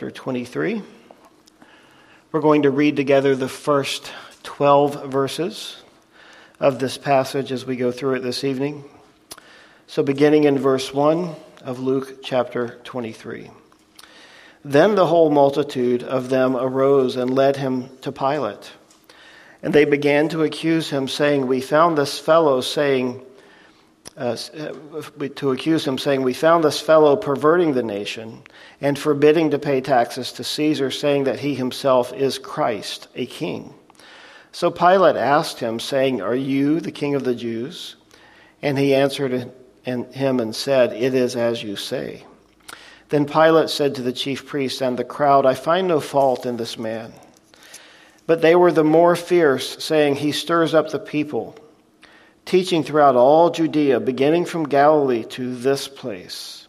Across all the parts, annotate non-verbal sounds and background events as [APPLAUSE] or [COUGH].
chapter 23. We're going to read together the first 12 verses of this passage as we go through it this evening. So, beginning in verse 1 of Luke chapter 23. Then the whole multitude of them arose and led him to Pilate. And they began to accuse him, saying, We found this fellow saying, uh, to accuse him, saying, We found this fellow perverting the nation and forbidding to pay taxes to Caesar, saying that he himself is Christ, a king. So Pilate asked him, saying, Are you the king of the Jews? And he answered him and said, It is as you say. Then Pilate said to the chief priests and the crowd, I find no fault in this man. But they were the more fierce, saying, He stirs up the people teaching throughout all Judea, beginning from Galilee to this place.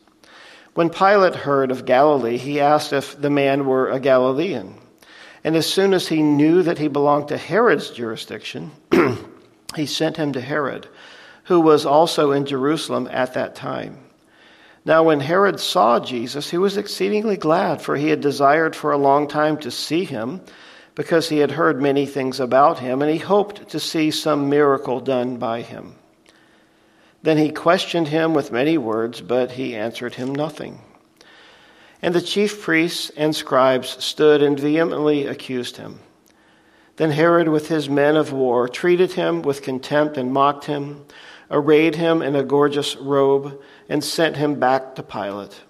When Pilate heard of Galilee, he asked if the man were a Galilean. And as soon as he knew that he belonged to Herod's jurisdiction, [CLEARS THROAT] he sent him to Herod, who was also in Jerusalem at that time. Now, when Herod saw Jesus, he was exceedingly glad, for he had desired for a long time to see him because he had heard many things about him, and he hoped to see some miracle done by him. Then he questioned him with many words, but he answered him nothing. And the chief priests and scribes stood and vehemently accused him. Then Herod, with his men of war, treated him with contempt and mocked him, arrayed him in a gorgeous robe, and sent him back to Pilate.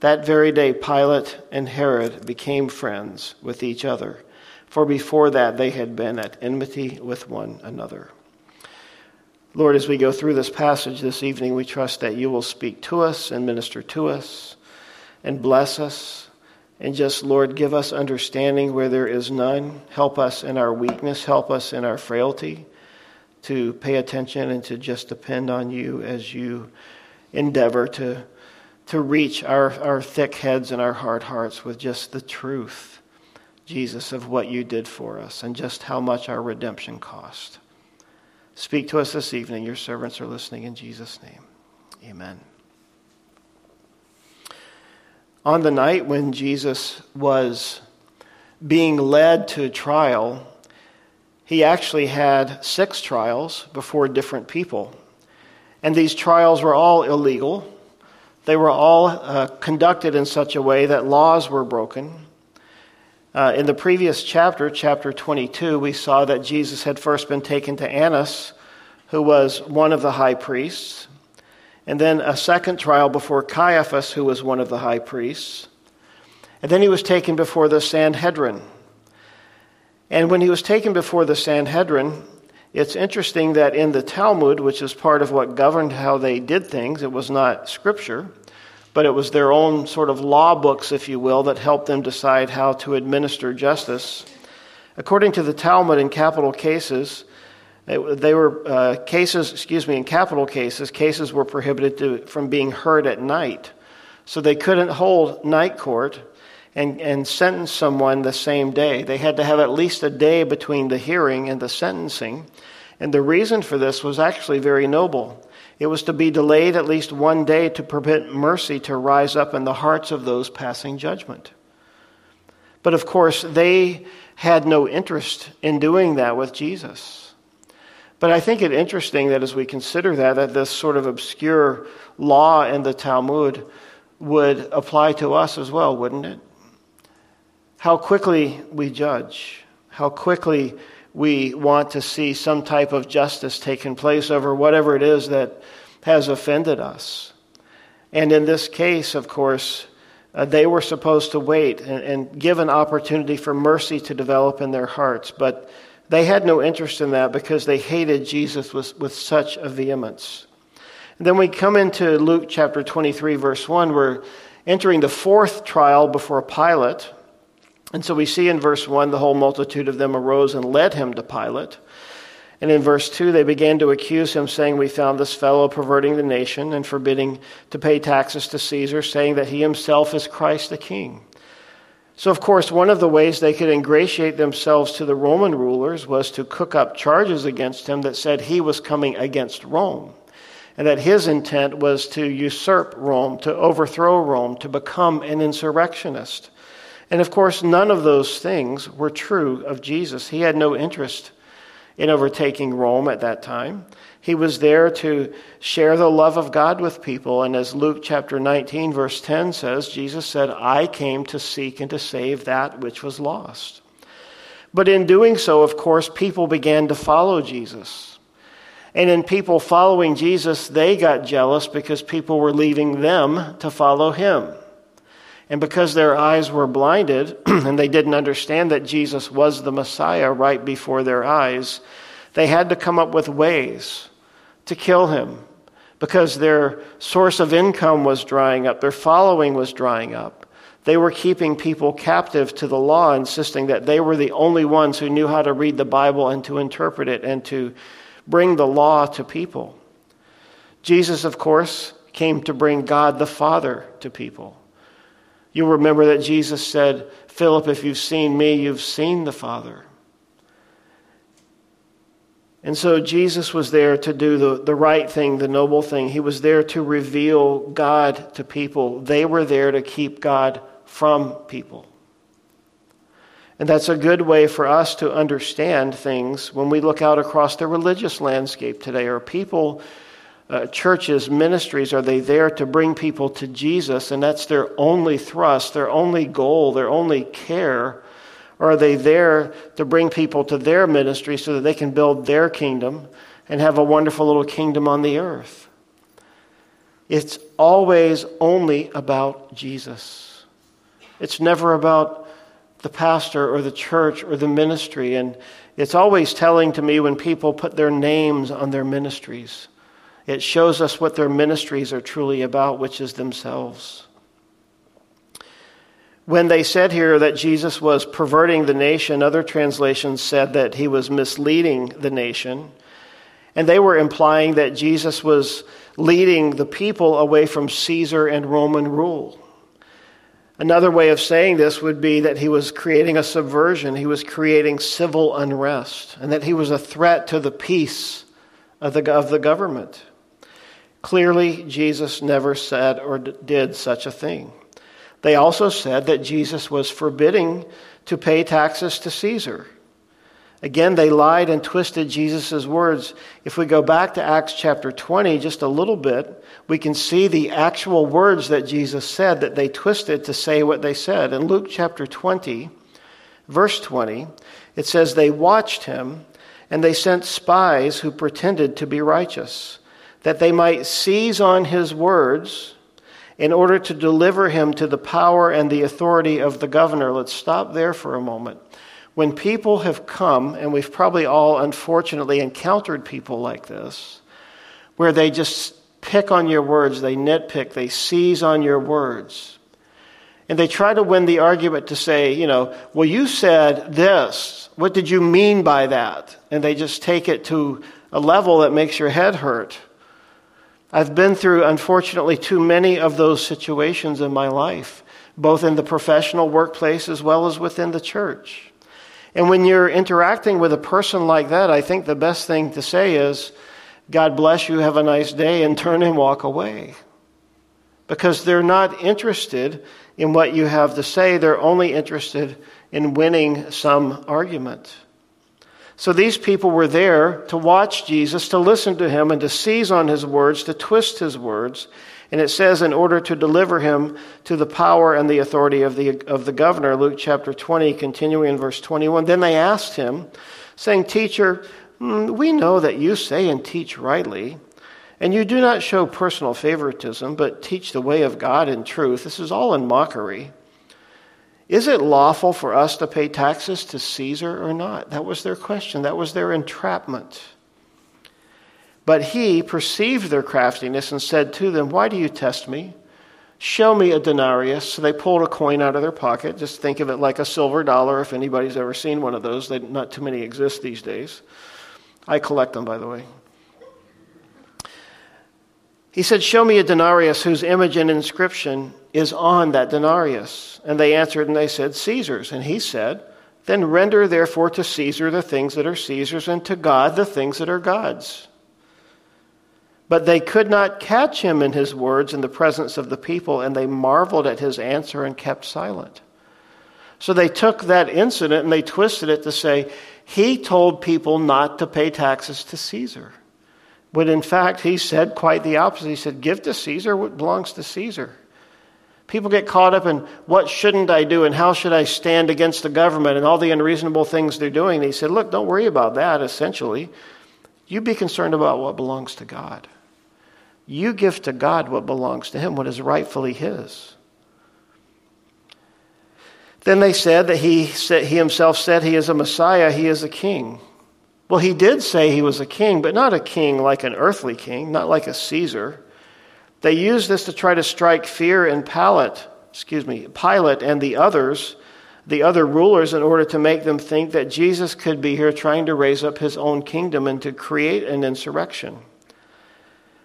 That very day, Pilate and Herod became friends with each other for before that they had been at enmity with one another. Lord, as we go through this passage this evening, we trust that you will speak to us and minister to us and bless us. And just, Lord, give us understanding where there is none. Help us in our weakness, help us in our frailty to pay attention and to just depend on you as you endeavor to, to reach our, our thick heads and our hard hearts with just the truth Jesus, of what you did for us and just how much our redemption cost. Speak to us this evening. Your servants are listening in Jesus' name. Amen. On the night when Jesus was being led to trial, he actually had six trials before different people. And these trials were all illegal. They were all uh, conducted in such a way that laws were broken. Uh, in the previous chapter, chapter 22, we saw that Jesus had first been taken to Annas, who was one of the high priests, and then a second trial before Caiaphas, who was one of the high priests. And then he was taken before the Sanhedrin. And when he was taken before the Sanhedrin, it's interesting that in the Talmud, which is part of what governed how they did things, it was not scripture but it was their own sort of law books, if you will, that helped them decide how to administer justice. According to the Talmud, in capital cases, they were uh, cases, excuse me, in capital cases, cases were prohibited to, from being heard at night. So they couldn't hold night court and, and sentence someone the same day. They had to have at least a day between the hearing and the sentencing. And the reason for this was actually very noble. It was to be delayed at least one day to permit mercy to rise up in the hearts of those passing judgment. But of course, they had no interest in doing that with Jesus. But I think it interesting that as we consider that, that this sort of obscure law in the Talmud would apply to us as well, wouldn't it? How quickly we judge, how quickly we want to see some type of justice taking place over whatever it is that has offended us. And in this case, of course, uh, they were supposed to wait and, and give an opportunity for mercy to develop in their hearts. But they had no interest in that because they hated Jesus with, with such a vehemence. And then we come into Luke chapter 23, verse 1. We're entering the fourth trial before Pilate. And so we see in verse 1 the whole multitude of them arose and led him to Pilate. And in verse 2, they began to accuse him, saying, We found this fellow perverting the nation and forbidding to pay taxes to Caesar, saying that he himself is Christ the King. So, of course, one of the ways they could ingratiate themselves to the Roman rulers was to cook up charges against him that said he was coming against Rome, and that his intent was to usurp Rome, to overthrow Rome, to become an insurrectionist. And of course, none of those things were true of Jesus. He had no interest in overtaking Rome at that time. He was there to share the love of God with people. And as Luke chapter 19, verse 10 says, Jesus said, I came to seek and to save that which was lost. But in doing so, of course, people began to follow Jesus. And in people following Jesus, they got jealous because people were leaving them to follow him. And because their eyes were blinded [CLEARS THROAT] and they didn't understand that Jesus was the Messiah right before their eyes, they had to come up with ways to kill him because their source of income was drying up, their following was drying up. They were keeping people captive to the law, insisting that they were the only ones who knew how to read the Bible and to interpret it and to bring the law to people. Jesus, of course, came to bring God the Father to people. You'll remember that Jesus said, Philip, if you've seen me, you've seen the Father. And so Jesus was there to do the, the right thing, the noble thing. He was there to reveal God to people. They were there to keep God from people. And that's a good way for us to understand things when we look out across the religious landscape today. Are people, uh, churches, ministries, are they there to bring people to Jesus and that's their only thrust, their only goal, their only care? Or are they there to bring people to their ministry so that they can build their kingdom and have a wonderful little kingdom on the earth? It's always only about Jesus. It's never about the pastor or the church or the ministry. And it's always telling to me when people put their names on their ministries. It shows us what their ministries are truly about, which is themselves when they said here that Jesus was perverting the nation, other translations said that he was misleading the nation. And they were implying that Jesus was leading the people away from Caesar and Roman rule. Another way of saying this would be that he was creating a subversion, he was creating civil unrest, and that he was a threat to the peace of the, of the government. Clearly, Jesus never said or did such a thing. They also said that Jesus was forbidding to pay taxes to Caesar. Again, they lied and twisted Jesus' words. If we go back to Acts chapter 20 just a little bit, we can see the actual words that Jesus said that they twisted to say what they said. In Luke chapter 20, verse 20, it says, They watched him, and they sent spies who pretended to be righteous, that they might seize on his words in order to deliver him to the power and the authority of the governor. Let's stop there for a moment. When people have come, and we've probably all unfortunately encountered people like this, where they just pick on your words, they nitpick, they seize on your words. And they try to win the argument to say, you know, well, you said this. What did you mean by that? And they just take it to a level that makes your head hurt. I've been through, unfortunately, too many of those situations in my life, both in the professional workplace as well as within the church. And when you're interacting with a person like that, I think the best thing to say is, God bless you, have a nice day, and turn and walk away. Because they're not interested in what you have to say, they're only interested in winning some argument. So these people were there to watch Jesus, to listen to him, and to seize on his words, to twist his words. And it says, in order to deliver him to the power and the authority of the, of the governor, Luke chapter 20, continuing in verse 21. Then they asked him, saying, Teacher, hmm, we know that you say and teach rightly, and you do not show personal favoritism, but teach the way of God in truth. This is all in mockery. Is it lawful for us to pay taxes to Caesar or not? That was their question. That was their entrapment. But he perceived their craftiness and said to them, Why do you test me? Show me a denarius. So they pulled a coin out of their pocket. Just think of it like a silver dollar if anybody's ever seen one of those. They, not too many exist these days. I collect them, by the way. He said, Show me a denarius whose image and inscription is on that denarius. And they answered and they said, Caesar's. And he said, Then render therefore to Caesar the things that are Caesar's, and to God the things that are God's. But they could not catch him in his words in the presence of the people, and they marveled at his answer and kept silent. So they took that incident and they twisted it to say, he told people not to pay taxes to Caesar. When in fact, he said quite the opposite. He said, Give to Caesar what belongs to Caesar. People get caught up in what shouldn't I do and how should I stand against the government and all the unreasonable things they're doing. And he said, Look, don't worry about that, essentially. You be concerned about what belongs to God. You give to God what belongs to Him, what is rightfully His. Then they said that he, said, he himself said he is a Messiah, he is a king. Well, he did say he was a king, but not a king like an earthly king, not like a Caesar. They used this to try to strike fear in Pilate, excuse me, Pilate and the others, the other rulers, in order to make them think that Jesus could be here trying to raise up his own kingdom and to create an insurrection.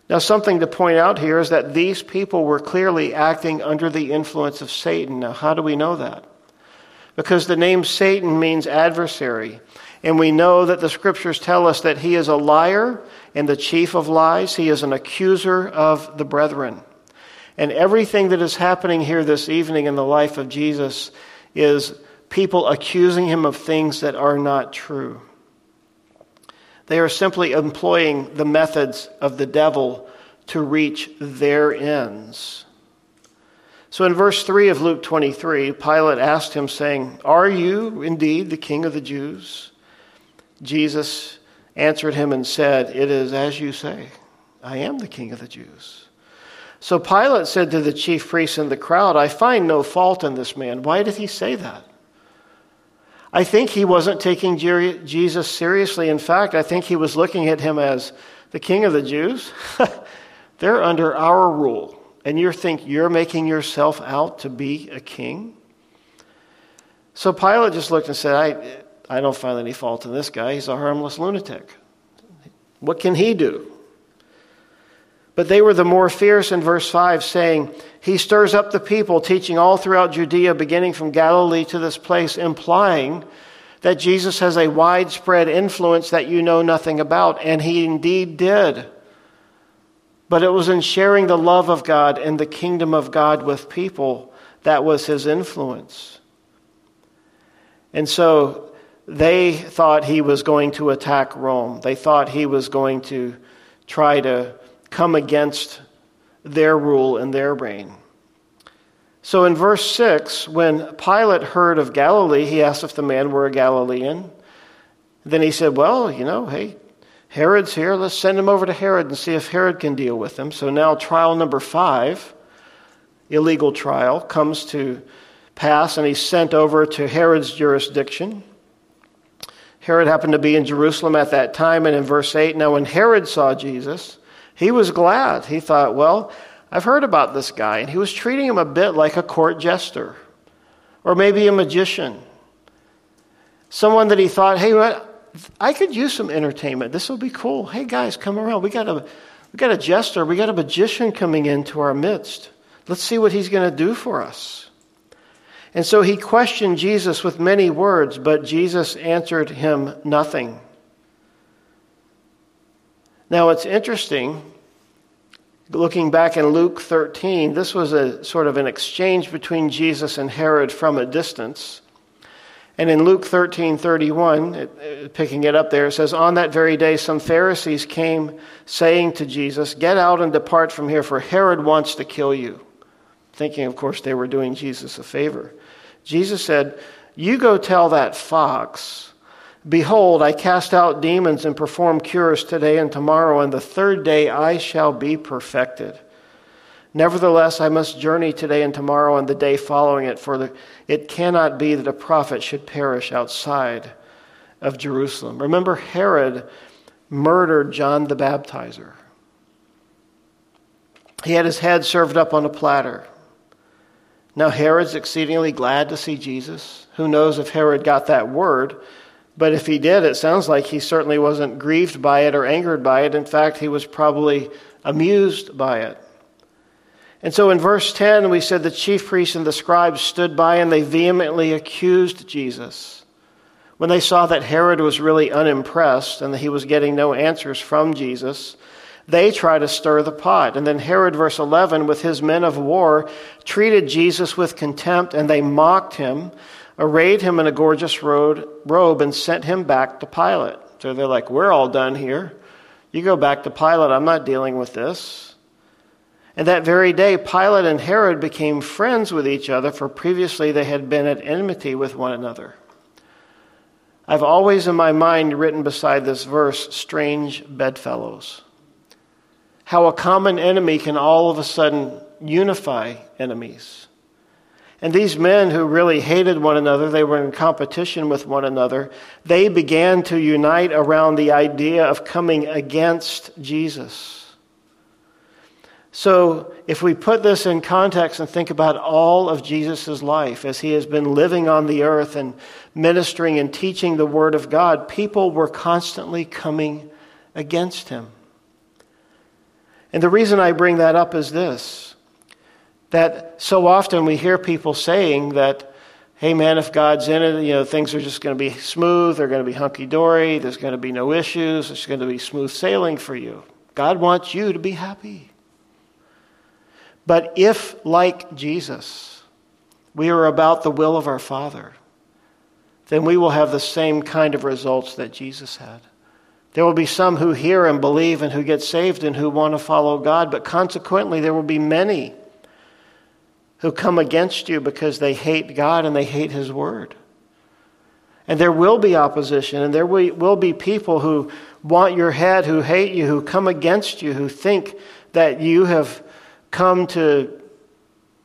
Now, something to point out here is that these people were clearly acting under the influence of Satan. Now, how do we know that? Because the name Satan means adversary. And we know that the scriptures tell us that he is a liar and the chief of lies. He is an accuser of the brethren. And everything that is happening here this evening in the life of Jesus is people accusing him of things that are not true. They are simply employing the methods of the devil to reach their ends. So in verse 3 of Luke 23, Pilate asked him, saying, Are you indeed the king of the Jews? Jesus answered him and said, It is as you say. I am the king of the Jews. So Pilate said to the chief priests and the crowd, I find no fault in this man. Why did he say that? I think he wasn't taking Jesus seriously. In fact, I think he was looking at him as the king of the Jews. [LAUGHS] They're under our rule. And you think you're making yourself out to be a king? So Pilate just looked and said, I, don't find any fault in this guy. He's a harmless lunatic. What can he do? But they were the more fierce in verse 5, saying, He stirs up the people, teaching all throughout Judea, beginning from Galilee to this place, implying that Jesus has a widespread influence that you know nothing about. And he indeed did. But it was in sharing the love of God and the kingdom of God with people that was his influence. And so they thought he was going to attack Rome. They thought he was going to try to come against their rule and their reign. So in verse 6, when Pilate heard of Galilee, he asked if the man were a Galilean. Then he said, Well, you know, hey, Herod's here. Let's send him over to Herod and see if Herod can deal with him. So now trial number five, illegal trial, comes to pass, and he's sent over to Herod's jurisdiction. Herod happened to be in Jerusalem at that time, and in verse 8, now when Herod saw Jesus, he was glad. He thought, well, I've heard about this guy, and he was treating him a bit like a court jester, or maybe a magician. Someone that he thought, hey, I could use some entertainment. This will be cool. Hey, guys, come around. We got a, we got a jester, we got a magician coming into our midst. Let's see what he's going to do for us. And so he questioned Jesus with many words, but Jesus answered him nothing. Now it's interesting, looking back in Luke 13, this was a sort of an exchange between Jesus and Herod from a distance. And in Luke 13 31, uh, picking it up there, it says, On that very day, some Pharisees came saying to Jesus, Get out and depart from here, for Herod wants to kill you. Thinking, of course, they were doing Jesus a favor. Jesus said, You go tell that fox, Behold, I cast out demons and perform cures today and tomorrow, and the third day I shall be perfected. Nevertheless, I must journey today and tomorrow and the day following it, for it cannot be that a prophet should perish outside of Jerusalem. Remember, Herod murdered John the Baptizer. He had his head served up on a platter. Now, Herod's exceedingly glad to see Jesus. Who knows if Herod got that word? But if he did, it sounds like he certainly wasn't grieved by it or angered by it. In fact, he was probably amused by it. And so in verse 10, we said the chief priests and the scribes stood by and they vehemently accused Jesus. When they saw that Herod was really unimpressed and that he was getting no answers from Jesus, they try to stir the pot. And then Herod, verse 11, with his men of war, treated Jesus with contempt and they mocked him. arrayed him in a gorgeous robe, and sent him back to Pilate. So they're like, We're all done here. You go back to Pilate. I'm not dealing with this. And that very day, Pilate and Herod became friends with each other, for previously they had been at enmity with one another. I've always in my mind written beside this verse, strange bedfellows. How a common enemy can all of a sudden unify enemies. And these men who really hated one another, they were in competition with one another, they began to unite around the idea of coming against Jesus. So, if we put this in context and think about all of Jesus' life as he has been living on the earth and ministering and teaching the Word of God, people were constantly coming against him. And the reason I bring that up is this that so often we hear people saying that, hey man, if God's in it, you know, things are just going to be smooth, they're going to be hunky dory, there's going to be no issues, it's going to be smooth sailing for you. God wants you to be happy. But if, like Jesus, we are about the will of our Father, then we will have the same kind of results that Jesus had. There will be some who hear and believe and who get saved and who want to follow God, but consequently, there will be many who come against you because they hate God and they hate His Word. And there will be opposition, and there will be people who want your head, who hate you, who come against you, who think that you have come to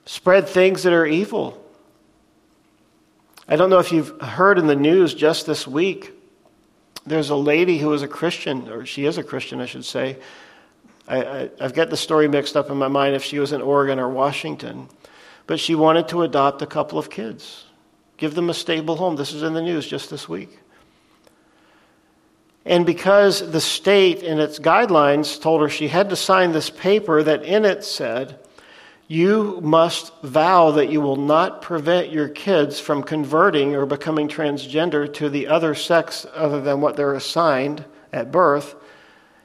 spread things that are evil. I don't know if you've heard in the news just this week, there's a lady who is a Christian, or she is a Christian, I should say. I, have got the story mixed up in my mind if she was in Oregon or Washington. But she wanted to adopt a couple of kids, give them a stable home. This is in the news just this week. And because the state, in its guidelines, told her she had to sign this paper that in it said, you must vow that you will not prevent your kids from converting or becoming transgender to the other sex other than what they're assigned at birth.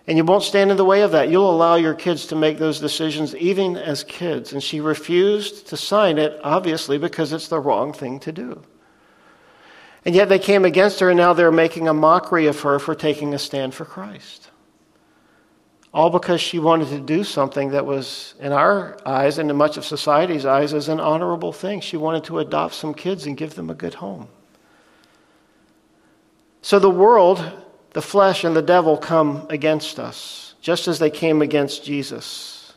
And you won't stand in the way of that. You'll allow your kids to make those decisions even as kids. And she refused to sign it, obviously, because it's the wrong thing to do. And yet they came against her, and now they're making a mockery of her for taking a stand for Christ. All because she wanted to do something that was, in our eyes and in much of society's eyes, as an honorable thing. She wanted to adopt some kids and give them a good home. So the world, the flesh, and the devil come against us, just as they came against Jesus.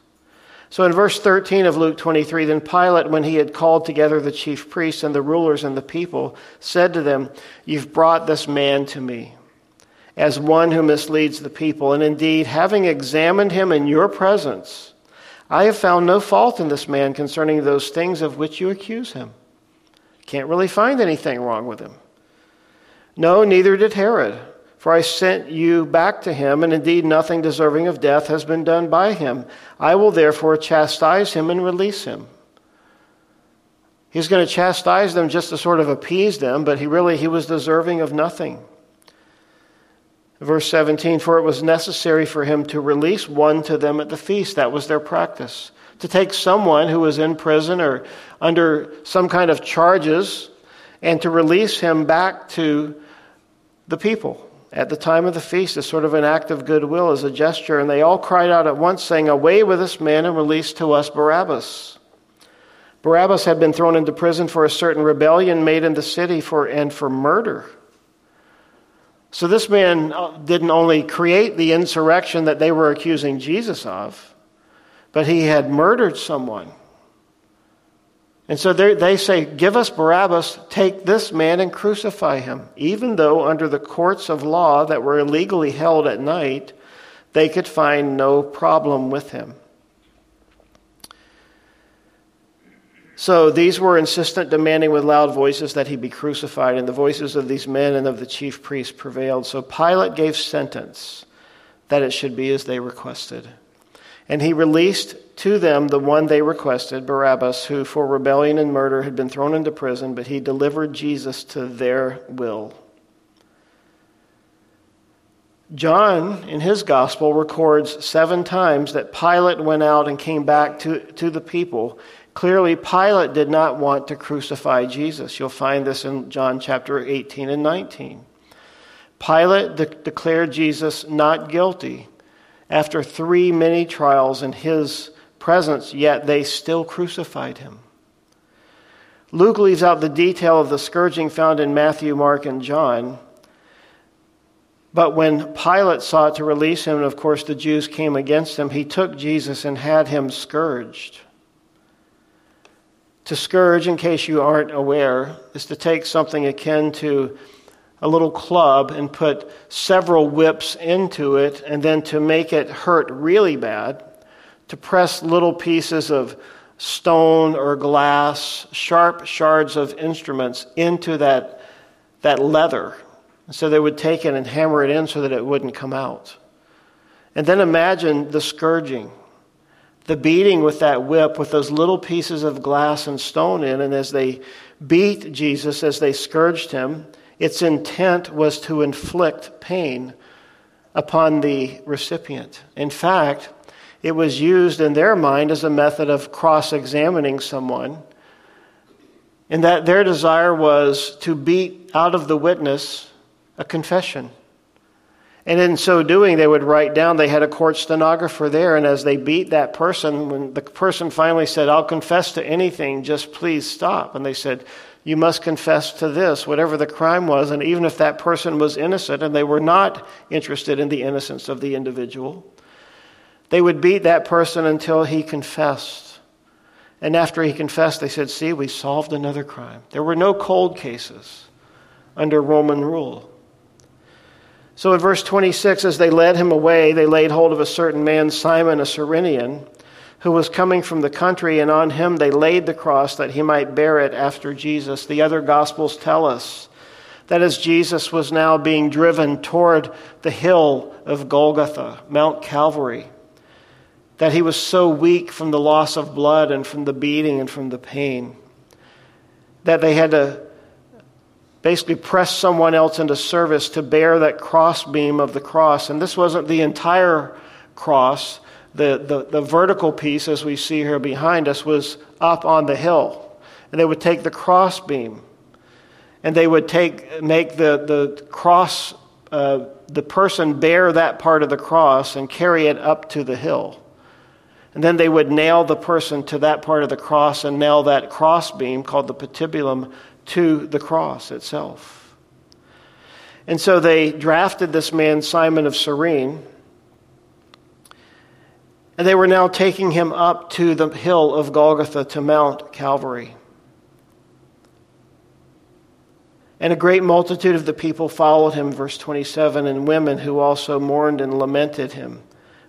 So in verse 13 of Luke 23, then Pilate, when he had called together the chief priests and the rulers and the people, said to them, You've brought this man to me as one who misleads the people. And indeed, having examined him in your presence, I have found no fault in this man concerning those things of which you accuse him. Can't really find anything wrong with him. No, neither did Herod. For I sent you back to him, and indeed nothing deserving of death has been done by him. I will therefore chastise him and release him. He's going to chastise them just to sort of appease them, but he really he was deserving of nothing. Verse 17, for it was necessary for him to release one to them at the feast. That was their practice. To take someone who was in prison or under some kind of charges and to release him back to the people at the time of the feast as sort of an act of goodwill, as a gesture. And they all cried out at once, saying, Away with this man and release to us Barabbas. Barabbas had been thrown into prison for a certain rebellion made in the city for, and for murder. So this man uh, didn't only create the insurrection that they were accusing Jesus of, but he had murdered someone. And so they say, Give us Barabbas, take this man and crucify him. Even though, under the courts of law that were illegally held at night, they could find no problem with him. So these were insistent, demanding with loud voices that he be crucified, and the voices of these men and of the chief priests prevailed. So Pilate gave sentence that it should be as they requested. And he released to them the one they requested, Barabbas, who for rebellion and murder had been thrown into prison, but he delivered Jesus to their will. John, in his gospel, records seven times that Pilate went out and came back to, to the people, Clearly, Pilate did not want to crucify Jesus. You'll find this in John chapter 18 and 19. Pilate de- declared Jesus not guilty after three many trials in his presence, yet they still crucified him. Luke leaves out the detail of the scourging found in Matthew, Mark, and John. But when Pilate sought to release him, and of course the Jews came against him, he took Jesus and had him scourged. To scourge, in case you aren't aware, is to take something akin to a little club and put several whips into it, and then to make it hurt really bad, to press little pieces of stone or glass, sharp shards of instruments into that, that leather. So they would take it and hammer it in so that it wouldn't come out. And then imagine the scourging the beating with that whip with those little pieces of glass and stone in. And as they beat Jesus, as they scourged him, its intent was to inflict pain upon the recipient. In fact, it was used in their mind as a method of cross examining someone, in that their desire was to beat out of the witness a confession. And in so doing, they would write down, they had a court stenographer there, and as they beat that person, when the person finally said, I'll confess to anything, just please stop. And they said, You must confess to this, whatever the crime was. And even if that person was innocent and they were not interested in the innocence of the individual, they would beat that person until he confessed. And after he confessed, they said, See, we solved another crime. There were no cold cases under Roman rule. So in verse 26, as they led him away, they laid hold of a certain man, Simon, a Cyrenian, who was coming from the country, and on him they laid the cross that he might bear it after Jesus. The other Gospels tell us that as Jesus was now being driven toward the hill of Golgotha, Mount Calvary, that he was so weak from the loss of blood and from the beating and from the pain that they had to basically press someone else into service to bear that crossbeam of the cross. And this wasn't the entire cross. The, the, the vertical piece, as we see here behind us, was up on the hill. And they would take the crossbeam and they would take, make the, the cross, uh, the person bear that part of the cross and carry it up to the hill. And then they would nail the person to that part of the cross and nail that crossbeam called the patibulum to the cross itself. And so they drafted this man, Simon of Cyrene, and they were now taking him up to the hill of Golgotha to Mount Calvary. And a great multitude of the people followed him, verse 27, and women who also mourned and lamented him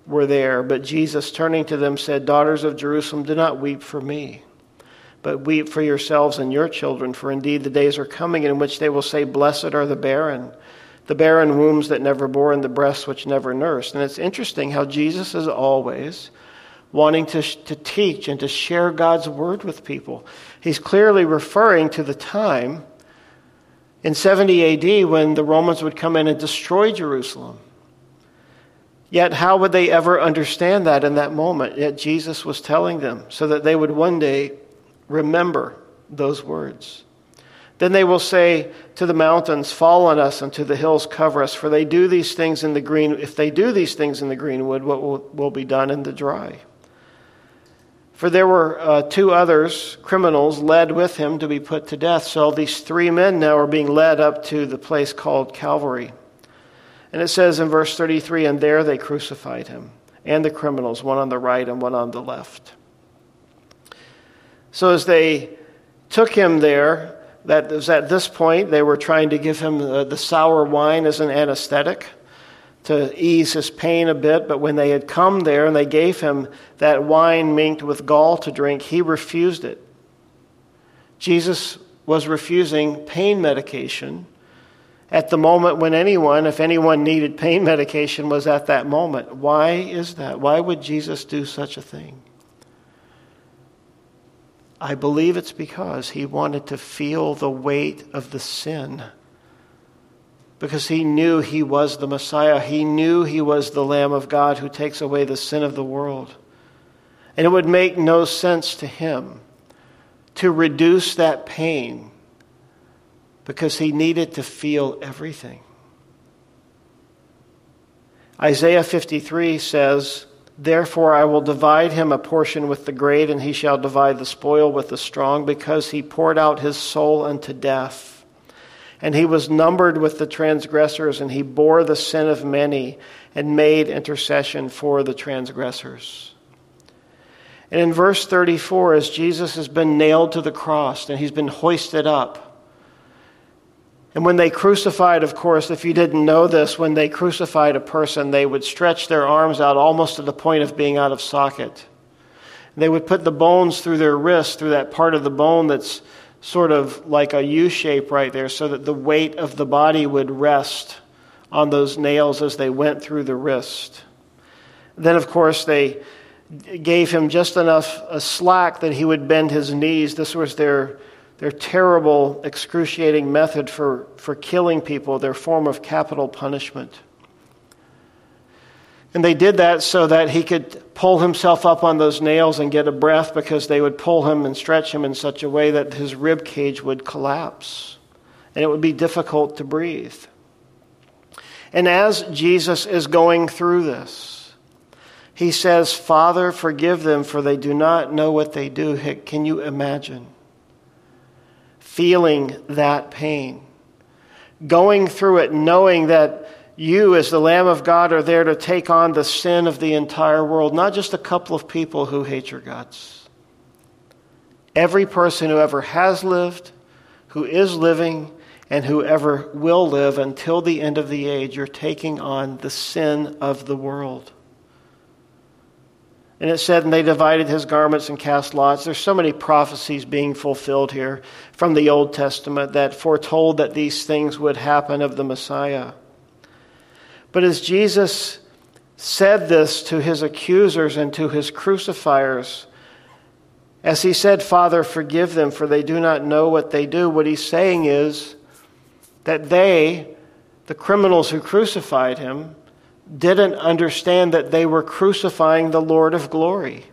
were there. But Jesus, turning to them, said, Daughters of Jerusalem, do not weep for me but weep for yourselves and your children, for indeed the days are coming in which they will say, Blessed are the barren, the barren wombs that never bore, and the breasts which never nursed. And it's interesting how Jesus is always wanting to, to teach and to share God's word with people. He's clearly referring to the time in 70 AD when the Romans would come in and destroy Jerusalem. Yet, how would they ever understand that in that moment? Yet, Jesus was telling them so that they would one day Remember those words. Then they will say to the mountains, Fall on us, and to the hills, cover us. For they do these things in the green. If they do these things in the greenwood, what will, will be done in the dry? For there were uh, two others, criminals, led with him to be put to death. So these three men now are being led up to the place called Calvary. And it says in verse 33 And there they crucified him, and the criminals, one on the right and one on the left. So as they took him there, that was at this point they were trying to give him the, the sour wine as an anesthetic to ease his pain a bit. But when they had come there and they gave him that wine minked with gall to drink, he refused it. Jesus was refusing pain medication at the moment when anyone, if anyone needed pain medication, was at that moment. Why is that? Why would Jesus do such a thing? I believe it's because he wanted to feel the weight of the sin. Because he knew he was the Messiah. He knew he was the Lamb of God who takes away the sin of the world. And it would make no sense to him to reduce that pain because he needed to feel everything. Isaiah 53 says, Therefore I will divide him a portion with the great, and he shall divide the spoil with the strong, because he poured out his soul unto death. And he was numbered with the transgressors, and he bore the sin of many, and made intercession for the transgressors. And in verse 34, as Jesus has been nailed to the cross and he's been hoisted up, and when they crucified, of course, if you didn't know this, when they crucified a person, they would stretch their arms out almost to the point of being out of socket. They would put the bones through their wrist, through that part of the bone that's sort of like a U shape right there, so that the weight of the body would rest on those nails as they went through the wrist. Then, of course, they gave him just enough a slack that he would bend his knees. This was their, their terrible, excruciating method for, for killing people, their form of capital punishment. And they did that so that he could pull himself up on those nails and get a breath because they would pull him and stretch him in such a way that his rib cage would collapse and it would be difficult to breathe. And as Jesus is going through this, he says, Father, forgive them, for they do not know what they do. Can you imagine feeling that pain? Going through it, knowing that you, as the Lamb of God, are there to take on the sin of the entire world, not just a couple of people who hate your guts. Every person who ever has lived, who is living, and whoever will live until the end of the age, you're taking on the sin of the world. And it said, and they divided his garments and cast lots. There's so many prophecies being fulfilled here from the Old Testament that foretold that these things would happen of the Messiah. But as Jesus said this to his accusers and to his crucifiers, as he said, Father, forgive them, for they do not know what they do, what he's saying is, that they, the criminals who crucified him, didn't understand that they were crucifying the Lord of glory.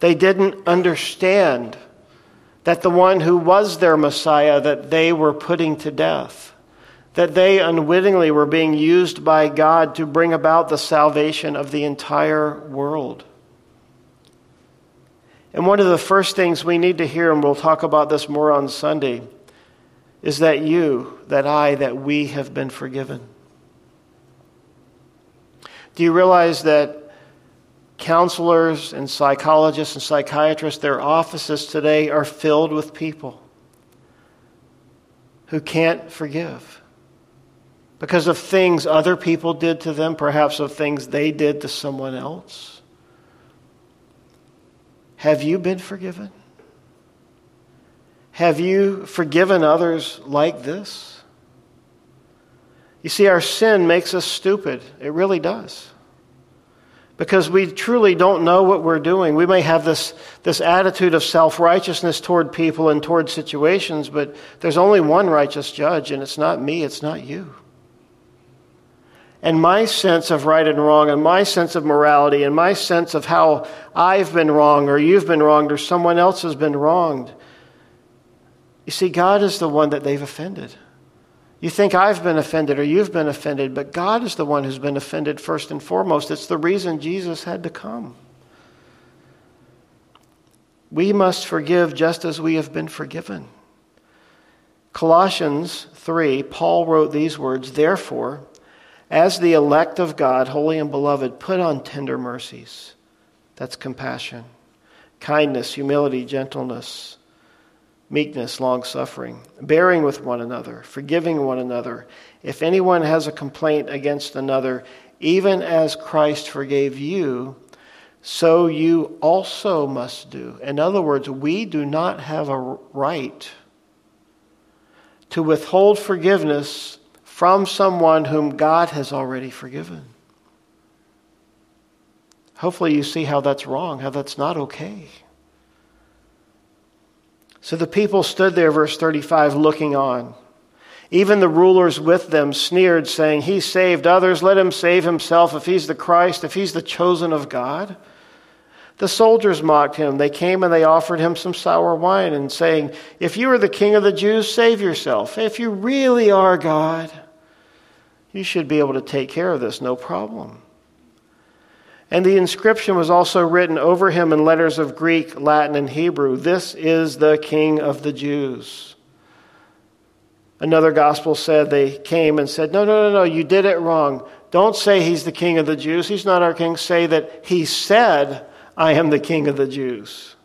They didn't understand that the one who was their Messiah that they were putting to death, that they unwittingly were being used by God to bring about the salvation of the entire world. And one of the first things we need to hear, and we'll talk about this more on Sunday, is that you, that I, that we have been forgiven. Do you realize that counselors and psychologists and psychiatrists, their offices today are filled with people who can't forgive because of things other people did to them, perhaps of things they did to someone else? Have you been forgiven? Have you forgiven others like this? You see, our sin makes us stupid. It really does. Because we truly don't know what we're doing. We may have this, this attitude of self righteousness toward people and toward situations, but there's only one righteous judge, and it's not me, it's not you. And my sense of right and wrong, and my sense of morality, and my sense of how I've been wrong, or you've been wronged, or someone else has been wronged, you see, God is the one that they've offended. You think I've been offended or you've been offended, but God is the one who's been offended first and foremost. It's the reason Jesus had to come. We must forgive just as we have been forgiven. Colossians 3, Paul wrote these words Therefore, as the elect of God, holy and beloved, put on tender mercies. That's compassion, kindness, humility, gentleness meekness, long suffering, bearing with one another, forgiving one another. If anyone has a complaint against another, even as Christ forgave you, so you also must do. In other words, we do not have a right to withhold forgiveness from someone whom God has already forgiven. Hopefully, you see how that's wrong, how that's not okay. So the people stood there, verse 35, looking on. Even the rulers with them sneered, saying, He saved others, let him save himself if he's the Christ, if he's the chosen of God. The soldiers mocked him. They came and they offered him some sour wine and saying, If you are the king of the Jews, save yourself. If you really are God, you should be able to take care of this, no problem. And the inscription was also written over him in letters of Greek, Latin, and Hebrew This is the King of the Jews. Another gospel said they came and said, No, no, no, no, you did it wrong. Don't say he's the King of the Jews. He's not our King. Say that he said, I am the king of the Jews.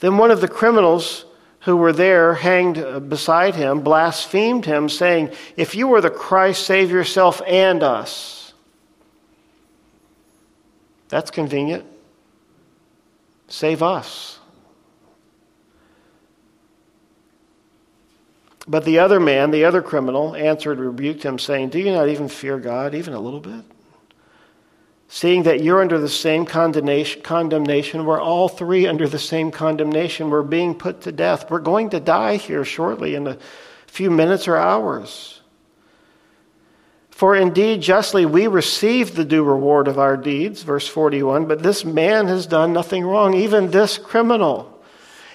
Then one of the criminals who were there, hanged beside him, blasphemed him, saying, If you were the Christ, save yourself and us. That's convenient. Save us. But the other man, the other criminal, answered, rebuked him, saying, Do you not even fear God, even a little bit? seeing that you're under the same condemnation, condemnation, we're all three under the same condemnation. We're being put to death. We're going to die here shortly in a few minutes or hours. For indeed, justly we receive the due reward of our deeds, verse 41, but this man has done nothing wrong, even this criminal.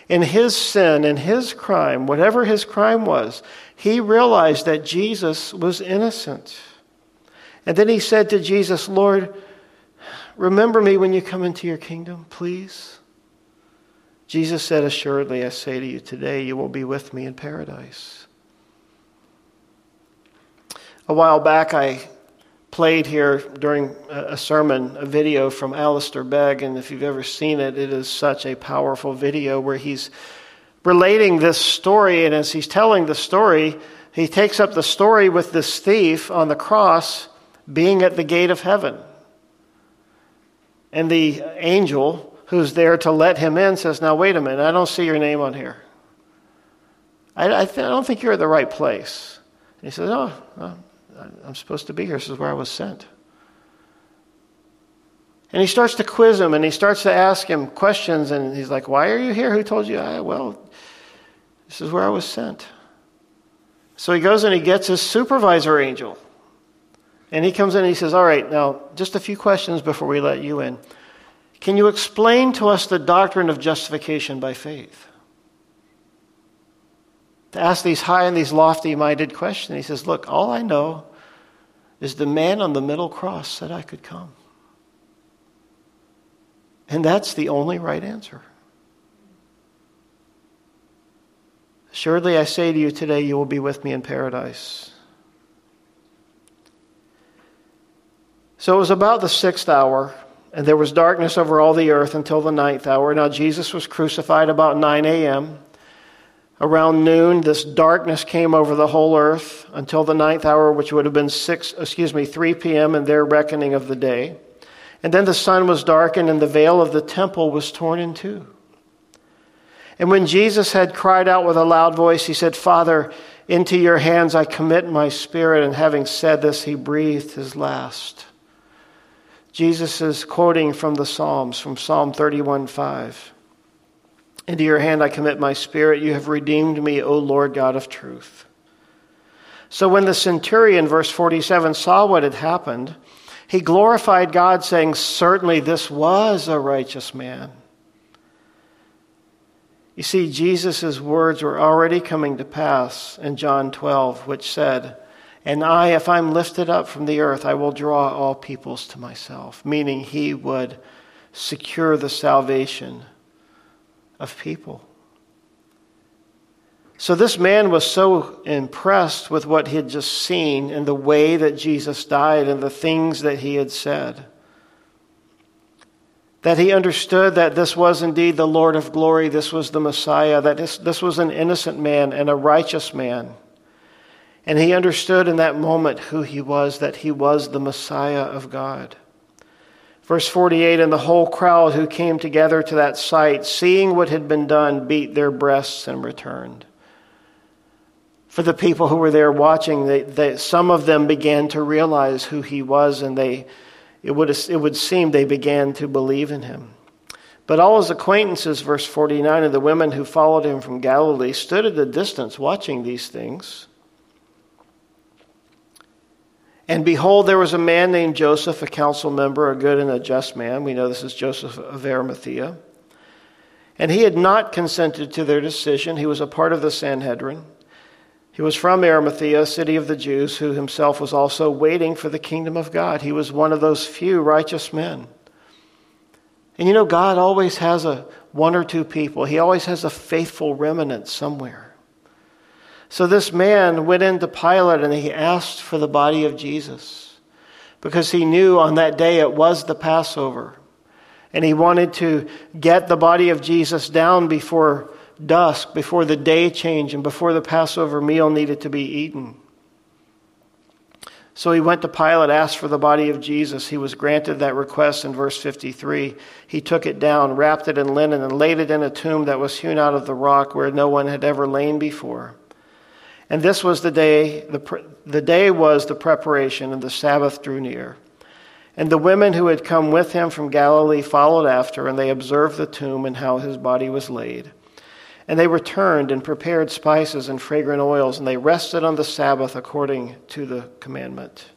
In his sin, in his crime, whatever his crime was, he realized that Jesus was innocent. And then he said to Jesus, Lord, Remember me when you come into your kingdom, please. Jesus said, Assuredly, I say to you, today you will be with me in paradise. A while back, I played here during a sermon a video from Alistair Begg, and if you've ever seen it, it is such a powerful video where he's relating this story, and as he's telling the story, he takes up the story with this thief on the cross being at the gate of heaven. And the angel who's there to let him in says, Now, wait a minute, I don't see your name on here. I, I, th- I don't think you're at the right place. And he says, Oh, I'm supposed to be here. This is where I was sent. And he starts to quiz him and he starts to ask him questions. And he's like, Why are you here? Who told you? I, well, this is where I was sent. So he goes and he gets his supervisor angel. And he comes in and he says, All right, now, just a few questions before we let you in. Can you explain to us the doctrine of justification by faith? To ask these high and these lofty minded questions, he says, Look, all I know is the man on the middle cross said I could come. And that's the only right answer. Assuredly, I say to you today, you will be with me in paradise. So it was about the sixth hour, and there was darkness over all the earth until the ninth hour. Now Jesus was crucified about 9 a.m. Around noon, this darkness came over the whole earth until the ninth hour, which would have been six, excuse me, 3 p.m. in their reckoning of the day. And then the sun was darkened, and the veil of the temple was torn in two. And when Jesus had cried out with a loud voice, he said, Father, into your hands I commit my spirit. And having said this, he breathed his last. Jesus is quoting from the Psalms, from Psalm 31 5. Into your hand I commit my spirit. You have redeemed me, O Lord God of truth. So when the centurion, verse 47, saw what had happened, he glorified God, saying, Certainly this was a righteous man. You see, Jesus' words were already coming to pass in John 12, which said, and I, if I'm lifted up from the earth, I will draw all peoples to myself, meaning he would secure the salvation of people. So this man was so impressed with what he had just seen and the way that Jesus died and the things that he had said that he understood that this was indeed the Lord of glory, this was the Messiah, that this, this was an innocent man and a righteous man. And he understood in that moment who he was, that he was the Messiah of God. Verse 48 And the whole crowd who came together to that sight, seeing what had been done, beat their breasts and returned. For the people who were there watching, they, they, some of them began to realize who he was, and they, it, would, it would seem they began to believe in him. But all his acquaintances, verse 49, and the women who followed him from Galilee stood at a distance watching these things. And behold, there was a man named Joseph, a council member, a good and a just man. We know this is Joseph of Arimathea. And he had not consented to their decision. He was a part of the Sanhedrin. He was from Arimathea, a city of the Jews, who himself was also waiting for the kingdom of God. He was one of those few righteous men. And you know, God always has a one or two people. He always has a faithful remnant somewhere. So this man went into Pilate and he asked for the body of Jesus because he knew on that day it was the Passover. And he wanted to get the body of Jesus down before dusk, before the day change, and before the Passover meal needed to be eaten. So he went to Pilate, asked for the body of Jesus. He was granted that request in verse 53. He took it down, wrapped it in linen, and laid it in a tomb that was hewn out of the rock where no one had ever lain before. And this was the day, the, the day was the preparation, and the Sabbath drew near. And the women who had come with him from Galilee followed after, and they observed the tomb and how his body was laid. And they returned and prepared spices and fragrant oils, and they rested on the Sabbath according to the commandment.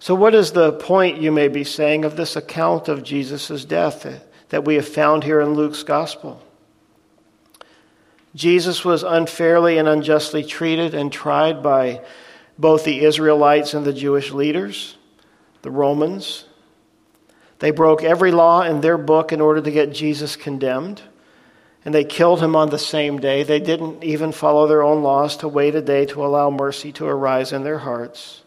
So, what is the point, you may be saying, of this account of Jesus' death that we have found here in Luke's gospel? Jesus was unfairly and unjustly treated and tried by both the Israelites and the Jewish leaders, the Romans. They broke every law in their book in order to get Jesus condemned, and they killed him on the same day. They didn't even follow their own laws to wait a day to allow mercy to arise in their hearts.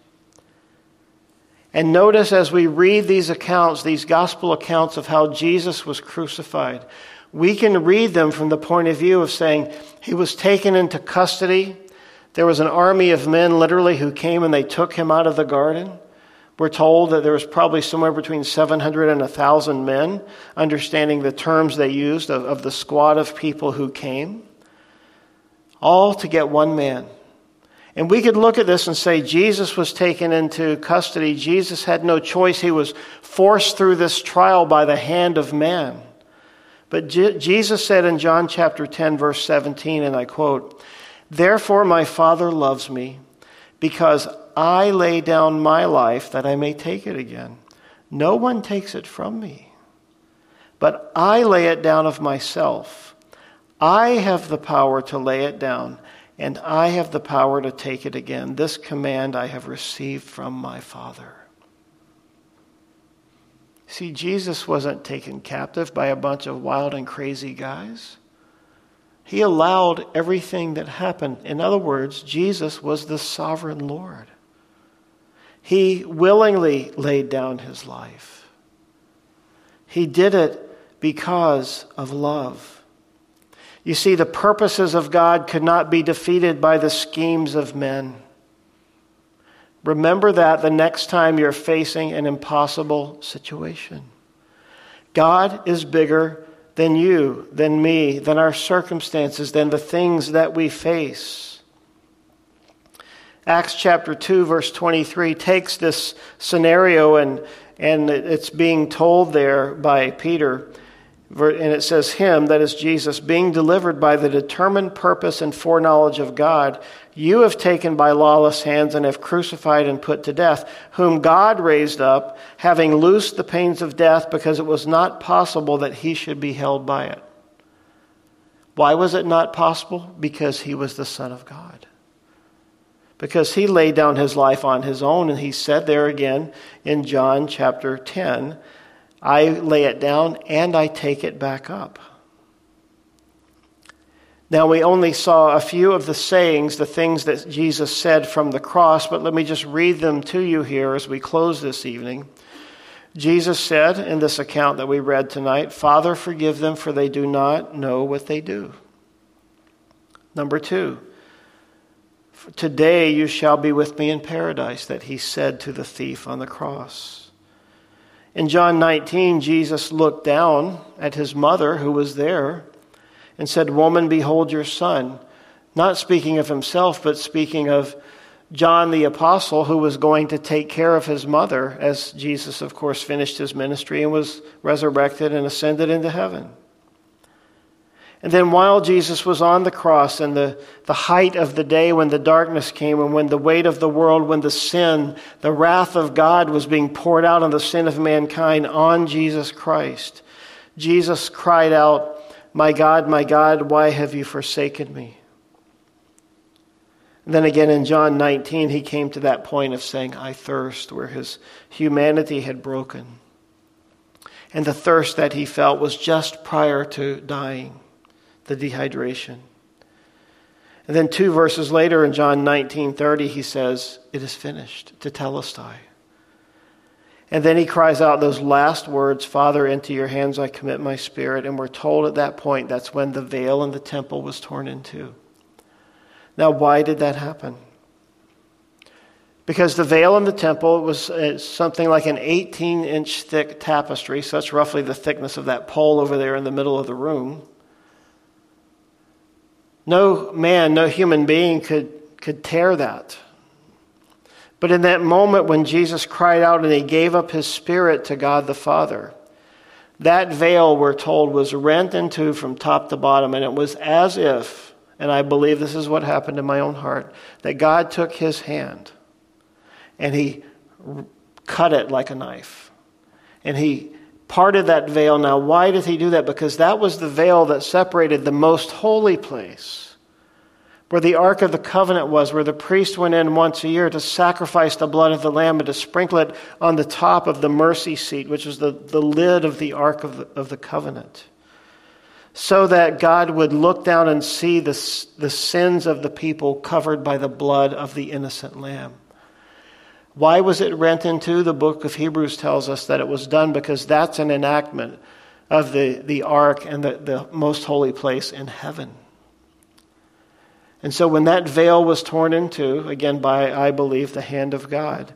And notice as we read these accounts, these gospel accounts of how Jesus was crucified, we can read them from the point of view of saying he was taken into custody. There was an army of men literally who came and they took him out of the garden. We're told that there was probably somewhere between 700 and 1,000 men, understanding the terms they used of, of the squad of people who came, all to get one man. And we could look at this and say Jesus was taken into custody. Jesus had no choice. He was forced through this trial by the hand of man. But Je- Jesus said in John chapter 10, verse 17, and I quote, Therefore my Father loves me, because I lay down my life that I may take it again. No one takes it from me, but I lay it down of myself. I have the power to lay it down, and I have the power to take it again. This command I have received from my Father. See, Jesus wasn't taken captive by a bunch of wild and crazy guys. He allowed everything that happened. In other words, Jesus was the sovereign Lord. He willingly laid down his life. He did it because of love. You see, the purposes of God could not be defeated by the schemes of men. Remember that the next time you're facing an impossible situation. God is bigger than you, than me, than our circumstances, than the things that we face. Acts chapter 2, verse 23 takes this scenario and, and it's being told there by Peter. And it says, Him, that is Jesus, being delivered by the determined purpose and foreknowledge of God, you have taken by lawless hands and have crucified and put to death, whom God raised up, having loosed the pains of death, because it was not possible that he should be held by it. Why was it not possible? Because he was the Son of God. Because he laid down his life on his own, and he said there again in John chapter 10, I lay it down and I take it back up. Now, we only saw a few of the sayings, the things that Jesus said from the cross, but let me just read them to you here as we close this evening. Jesus said in this account that we read tonight, Father, forgive them, for they do not know what they do. Number two, today you shall be with me in paradise, that he said to the thief on the cross. In John 19, Jesus looked down at his mother who was there and said, Woman, behold your son. Not speaking of himself, but speaking of John the Apostle, who was going to take care of his mother as Jesus, of course, finished his ministry and was resurrected and ascended into heaven. And then while Jesus was on the cross and the, the height of the day when the darkness came and when the weight of the world, when the sin, the wrath of God was being poured out on the sin of mankind on Jesus Christ, Jesus cried out, My God, my God, why have you forsaken me? And then again in John 19, he came to that point of saying, I thirst, where his humanity had broken. And the thirst that he felt was just prior to dying the dehydration. And then two verses later in John 19:30 he says, "It is finished," tetelestai. And then he cries out those last words, "Father, into your hands I commit my spirit." And we're told at that point that's when the veil in the temple was torn in two. Now, why did that happen? Because the veil in the temple was uh, something like an 18 inch thick tapestry, so that's roughly the thickness of that pole over there in the middle of the room. No man, no human being could, could tear that. But in that moment when Jesus cried out and he gave up his spirit to God the Father, that veil, we're told, was rent in two from top to bottom. And it was as if, and I believe this is what happened in my own heart, that God took his hand and he cut it like a knife. And he parted that veil. Now, why did he do that? Because that was the veil that separated the most holy place, where the Ark of the Covenant was, where the priest went in once a year to sacrifice the blood of the Lamb and to sprinkle it on the top of the mercy seat, which was the, the lid of the Ark of the, of the Covenant. So that God would look down and see the, the sins of the people covered by the blood of the innocent Lamb. Why was it rent in two? The book of Hebrews tells us that it was done because that's an enactment of the, the ark and the, the most holy place in heaven. And so when that veil was torn in two, again by, I believe, the hand of God,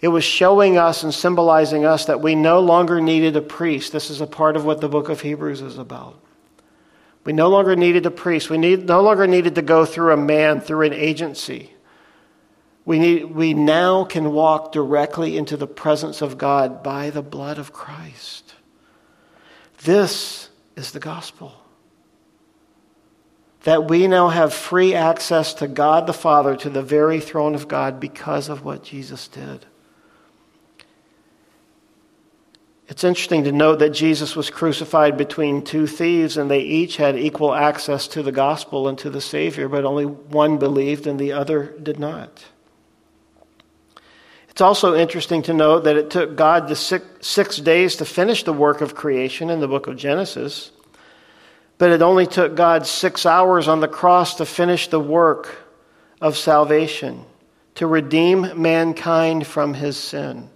it was showing us and symbolizing us that we no longer needed a priest. This is a part of what the book of Hebrews is about. We no longer needed a priest. We need, no longer needed to go through a man, through an agency. We, need, we now can walk directly into the presence of God by the blood of Christ. This is the gospel. That we now have free access to God the Father, to the very throne of God, because of what Jesus did. It's interesting to note that Jesus was crucified between two thieves, and they each had equal access to the gospel and to the Savior, but only one believed and the other did not. It's also interesting to note that it took God the six, six days to finish the work of creation in the book of Genesis, but it only took God six hours on the cross to finish the work of salvation, to redeem mankind from his sin.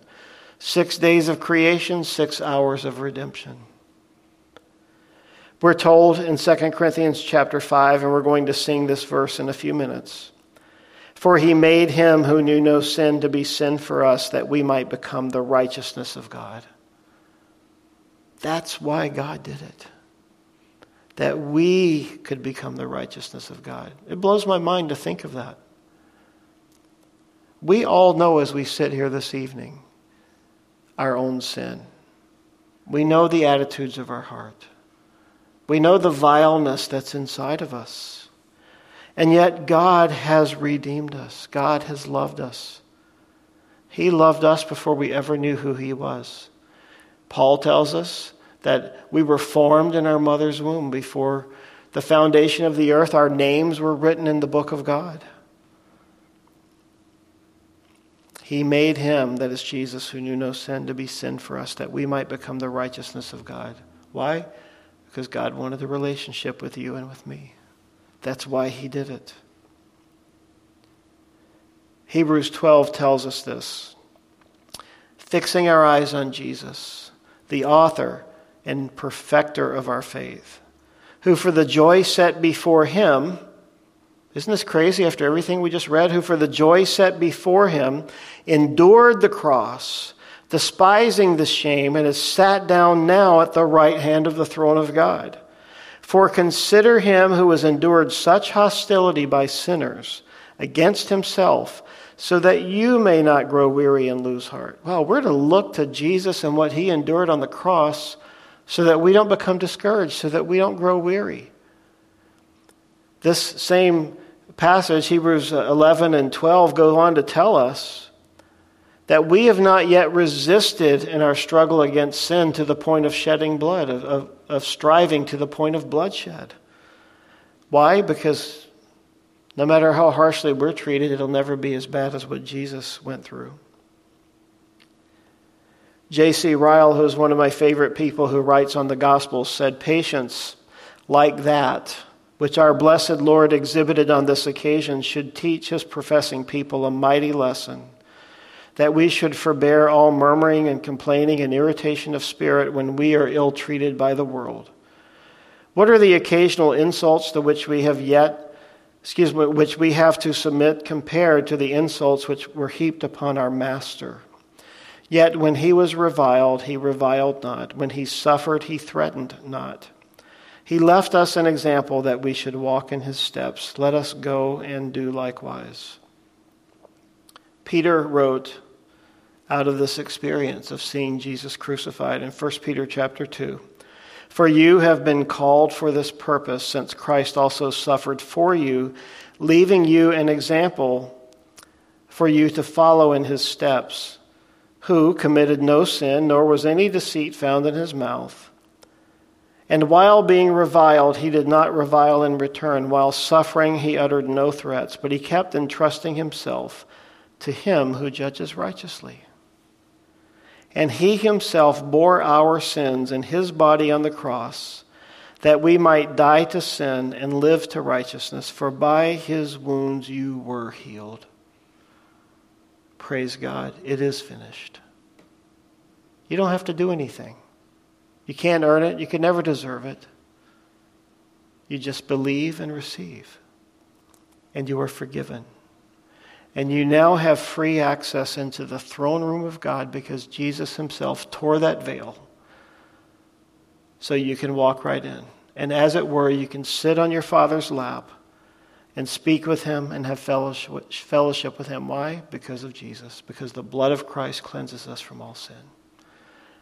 Six days of creation, six hours of redemption. We're told in 2 Corinthians chapter 5, and we're going to sing this verse in a few minutes. For he made him who knew no sin to be sin for us, that we might become the righteousness of God. That's why God did it. That we could become the righteousness of God. It blows my mind to think of that. We all know as we sit here this evening our own sin. We know the attitudes of our heart. We know the vileness that's inside of us. And yet, God has redeemed us. God has loved us. He loved us before we ever knew who He was. Paul tells us that we were formed in our mother's womb before the foundation of the earth. Our names were written in the book of God. He made him, that is Jesus, who knew no sin, to be sin for us, that we might become the righteousness of God. Why? Because God wanted a relationship with you and with me. That's why he did it. Hebrews 12 tells us this fixing our eyes on Jesus, the author and perfecter of our faith, who for the joy set before him, isn't this crazy after everything we just read? Who for the joy set before him endured the cross, despising the shame, and has sat down now at the right hand of the throne of God. For consider him who has endured such hostility by sinners against himself, so that you may not grow weary and lose heart. Well, we're to look to Jesus and what he endured on the cross so that we don't become discouraged, so that we don't grow weary. This same passage, Hebrews 11 and 12, go on to tell us that we have not yet resisted in our struggle against sin to the point of shedding blood, of, of, of striving to the point of bloodshed. Why? Because no matter how harshly we're treated, it'll never be as bad as what Jesus went through. J.C. Ryle, who's one of my favorite people who writes on the Gospels, said, Patience like that, which our blessed Lord exhibited on this occasion, should teach his professing people a mighty lesson that we should forbear all murmuring and complaining and irritation of spirit when we are ill treated by the world. What are the occasional insults to which we have yet, excuse me, which we have to submit compared to the insults which were heaped upon our Master? Yet when he was reviled, he reviled not. When he suffered, he threatened not. He left us an example that we should walk in his steps. Let us go and do likewise. Peter wrote out of this experience of seeing Jesus crucified in 1 Peter chapter 2. For you have been called for this purpose, since Christ also suffered for you, leaving you an example for you to follow in his steps who committed no sin, nor was any deceit found in his mouth. And while being reviled, he did not revile in return. While suffering, he uttered no threats, but he kept entrusting himself to him who judges righteously. And he himself bore our sins in his body on the cross, that we might die to sin and live to righteousness, for by his wounds you were healed. Praise God. It is finished. You don't have to do anything. You can't earn it. You can never deserve it. You just believe and receive. And you are forgiven. And you now have free access into the throne room of God because Jesus himself tore that veil so you can walk right in. And as it were, you can sit on your Father's lap and speak with him and have fellowship with him. Why? Because of Jesus. Because the blood of Christ cleanses us from all sin.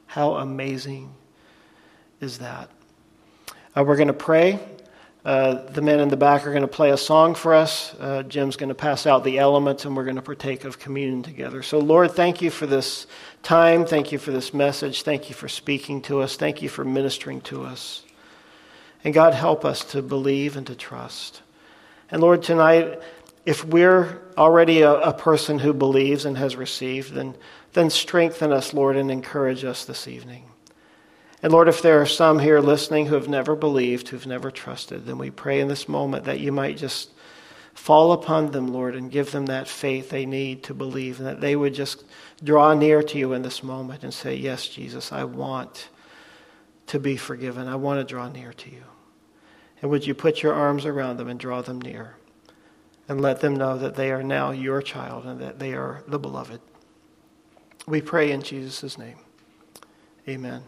How amazing is that? Uh, we're going to pray. Uh, the men in the back are going to play a song for us. Uh, Jim's going to pass out the elements, and we're going to partake of communion together. So, Lord, thank you for this time. Thank you for this message. Thank you for speaking to us. Thank you for ministering to us. And God, help us to believe and to trust. And Lord, tonight, if we're already a, a, person who believes and has received, then, then strengthen us, Lord, and encourage us this evening. And Lord, if there are some here listening who have never believed, who've never trusted, then we pray in this moment that you might just fall upon them, Lord, and give them that faith they need to believe, and that they would just draw near to you in this moment and say, Yes, Jesus, I want to be forgiven. I want to draw near to you. And would you put your arms around them and draw them near? And let them know that they are now your child and that they are the beloved. We pray in Jesus' name. Amen.